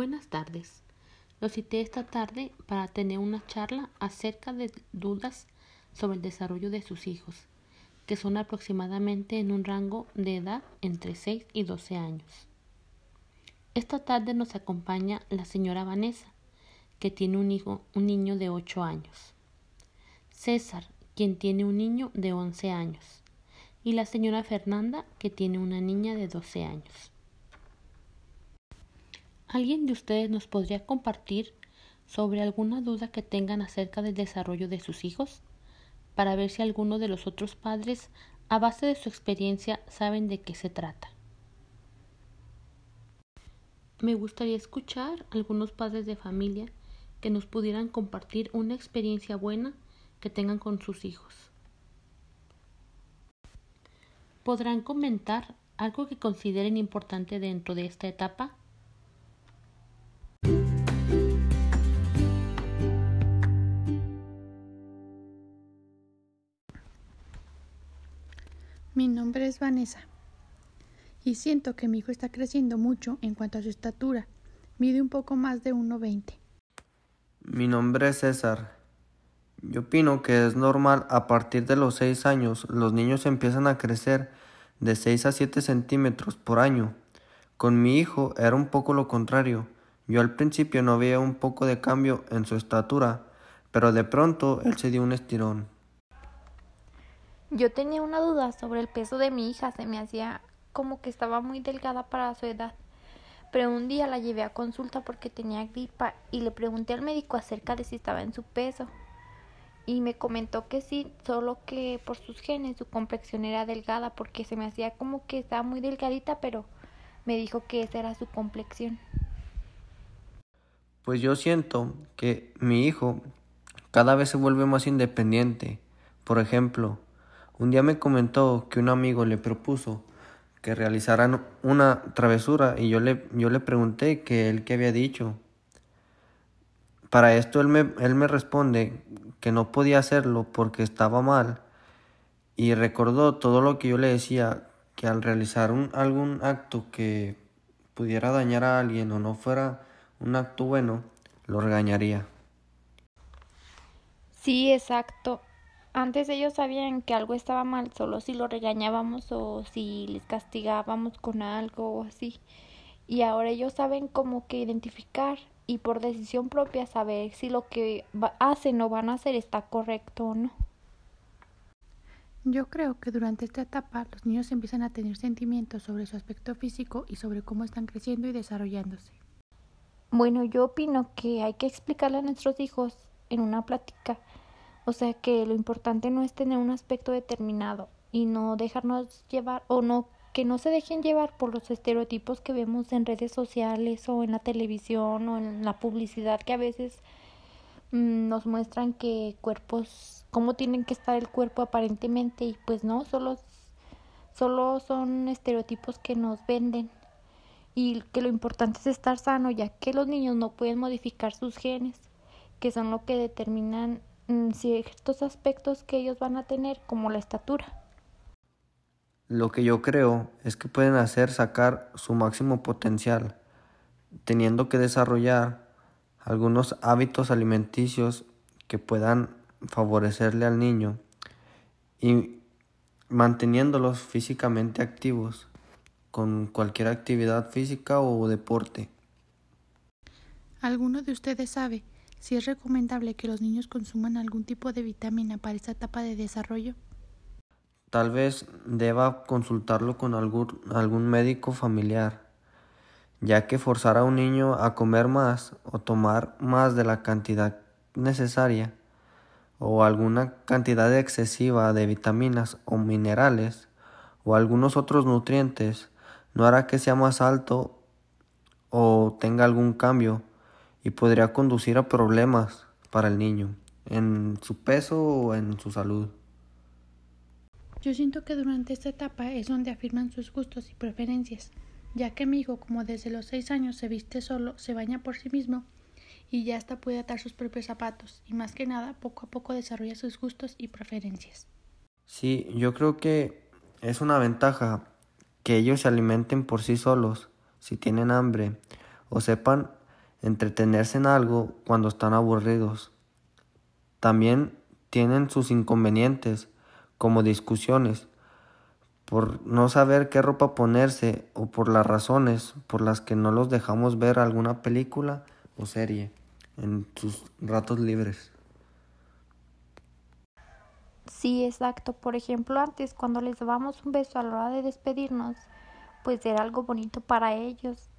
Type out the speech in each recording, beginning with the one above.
Buenas tardes. Los cité esta tarde para tener una charla acerca de dudas sobre el desarrollo de sus hijos, que son aproximadamente en un rango de edad entre 6 y 12 años. Esta tarde nos acompaña la señora Vanessa, que tiene un hijo, un niño de 8 años. César, quien tiene un niño de 11 años. Y la señora Fernanda, que tiene una niña de 12 años. ¿Alguien de ustedes nos podría compartir sobre alguna duda que tengan acerca del desarrollo de sus hijos? Para ver si alguno de los otros padres, a base de su experiencia, saben de qué se trata. Me gustaría escuchar a algunos padres de familia que nos pudieran compartir una experiencia buena que tengan con sus hijos. ¿Podrán comentar algo que consideren importante dentro de esta etapa? Mi nombre es Vanessa y siento que mi hijo está creciendo mucho en cuanto a su estatura. Mide un poco más de 1,20. Mi nombre es César. Yo opino que es normal a partir de los 6 años los niños empiezan a crecer de 6 a 7 centímetros por año. Con mi hijo era un poco lo contrario. Yo al principio no veía un poco de cambio en su estatura, pero de pronto él se dio un estirón. Yo tenía una duda sobre el peso de mi hija, se me hacía como que estaba muy delgada para su edad. Pero un día la llevé a consulta porque tenía gripa y le pregunté al médico acerca de si estaba en su peso. Y me comentó que sí, solo que por sus genes su complexión era delgada porque se me hacía como que estaba muy delgadita, pero me dijo que esa era su complexión. Pues yo siento que mi hijo cada vez se vuelve más independiente. Por ejemplo, un día me comentó que un amigo le propuso que realizaran una travesura y yo le, yo le pregunté que él qué había dicho. Para esto él me, él me responde que no podía hacerlo porque estaba mal y recordó todo lo que yo le decía que al realizar un, algún acto que pudiera dañar a alguien o no fuera un acto bueno, lo regañaría. Sí, exacto. Antes ellos sabían que algo estaba mal solo si lo regañábamos o si les castigábamos con algo o así. Y ahora ellos saben como que identificar y por decisión propia saber si lo que hacen o van a hacer está correcto o no. Yo creo que durante esta etapa los niños empiezan a tener sentimientos sobre su aspecto físico y sobre cómo están creciendo y desarrollándose. Bueno, yo opino que hay que explicarle a nuestros hijos en una plática o sea que lo importante no es tener un aspecto determinado y no dejarnos llevar o no que no se dejen llevar por los estereotipos que vemos en redes sociales o en la televisión o en la publicidad que a veces mm, nos muestran que cuerpos cómo tienen que estar el cuerpo aparentemente y pues no solo solo son estereotipos que nos venden. Y que lo importante es estar sano ya que los niños no pueden modificar sus genes que son lo que determinan ciertos aspectos que ellos van a tener, como la estatura. Lo que yo creo es que pueden hacer sacar su máximo potencial, teniendo que desarrollar algunos hábitos alimenticios que puedan favorecerle al niño y manteniéndolos físicamente activos con cualquier actividad física o deporte. ¿Alguno de ustedes sabe si es recomendable que los niños consuman algún tipo de vitamina para esta etapa de desarrollo. Tal vez deba consultarlo con algún, algún médico familiar, ya que forzar a un niño a comer más o tomar más de la cantidad necesaria o alguna cantidad excesiva de vitaminas o minerales o algunos otros nutrientes no hará que sea más alto o tenga algún cambio y podría conducir a problemas para el niño en su peso o en su salud. Yo siento que durante esta etapa es donde afirman sus gustos y preferencias, ya que mi hijo, como desde los seis años se viste solo, se baña por sí mismo y ya hasta puede atar sus propios zapatos, y más que nada poco a poco desarrolla sus gustos y preferencias. Sí, yo creo que es una ventaja que ellos se alimenten por sí solos, si tienen hambre, o sepan entretenerse en algo cuando están aburridos. También tienen sus inconvenientes, como discusiones, por no saber qué ropa ponerse o por las razones por las que no los dejamos ver alguna película o serie en sus ratos libres. Sí, exacto. Por ejemplo, antes cuando les dábamos un beso a la hora de despedirnos, pues era algo bonito para ellos.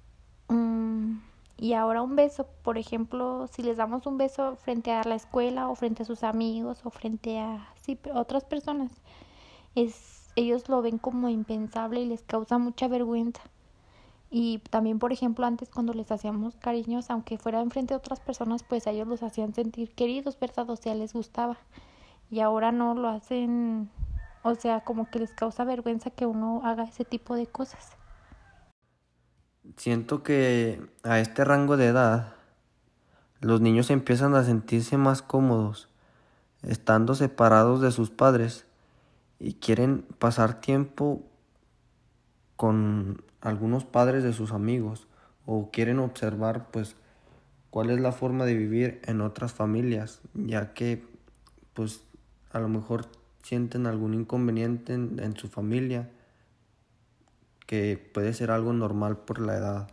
Mm, y ahora un beso, por ejemplo, si les damos un beso frente a la escuela o frente a sus amigos o frente a sí, otras personas, es, ellos lo ven como impensable y les causa mucha vergüenza. Y también, por ejemplo, antes cuando les hacíamos cariños, aunque fuera enfrente de otras personas, pues a ellos los hacían sentir queridos, ¿verdad? O sea, les gustaba. Y ahora no lo hacen, o sea, como que les causa vergüenza que uno haga ese tipo de cosas. Siento que a este rango de edad los niños empiezan a sentirse más cómodos estando separados de sus padres y quieren pasar tiempo con algunos padres de sus amigos o quieren observar pues cuál es la forma de vivir en otras familias, ya que pues a lo mejor sienten algún inconveniente en, en su familia, que puede ser algo normal por la edad.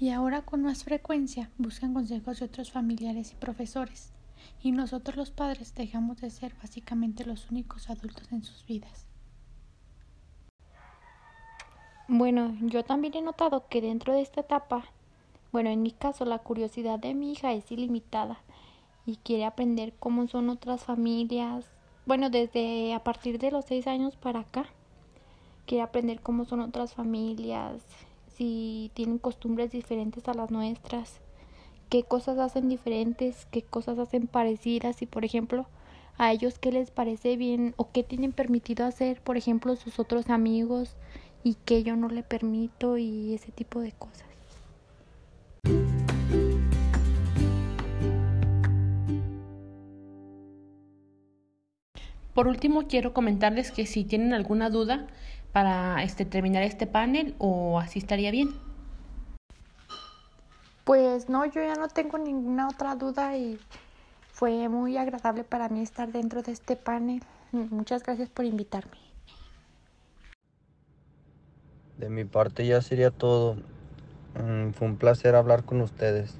Y ahora con más frecuencia buscan consejos de otros familiares y profesores, y nosotros los padres dejamos de ser básicamente los únicos adultos en sus vidas. Bueno, yo también he notado que dentro de esta etapa, bueno, en mi caso la curiosidad de mi hija es ilimitada y quiere aprender cómo son otras familias. Bueno, desde a partir de los seis años para acá, quiere aprender cómo son otras familias, si tienen costumbres diferentes a las nuestras, qué cosas hacen diferentes, qué cosas hacen parecidas y, por ejemplo, a ellos qué les parece bien o qué tienen permitido hacer, por ejemplo, sus otros amigos y que yo no le permito y ese tipo de cosas. Por último, quiero comentarles que si tienen alguna duda para este, terminar este panel o así estaría bien. Pues no, yo ya no tengo ninguna otra duda y fue muy agradable para mí estar dentro de este panel. Muchas gracias por invitarme. De mi parte ya sería todo. Mm, fue un placer hablar con ustedes.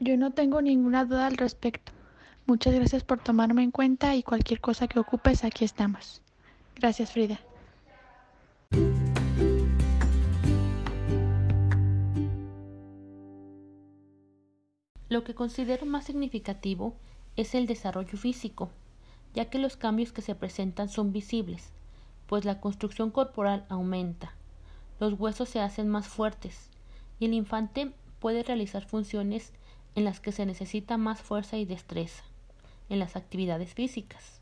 Yo no tengo ninguna duda al respecto. Muchas gracias por tomarme en cuenta y cualquier cosa que ocupes, aquí estamos. Gracias, Frida. Lo que considero más significativo es el desarrollo físico, ya que los cambios que se presentan son visibles, pues la construcción corporal aumenta, los huesos se hacen más fuertes y el infante puede realizar funciones en las que se necesita más fuerza y destreza en las actividades físicas.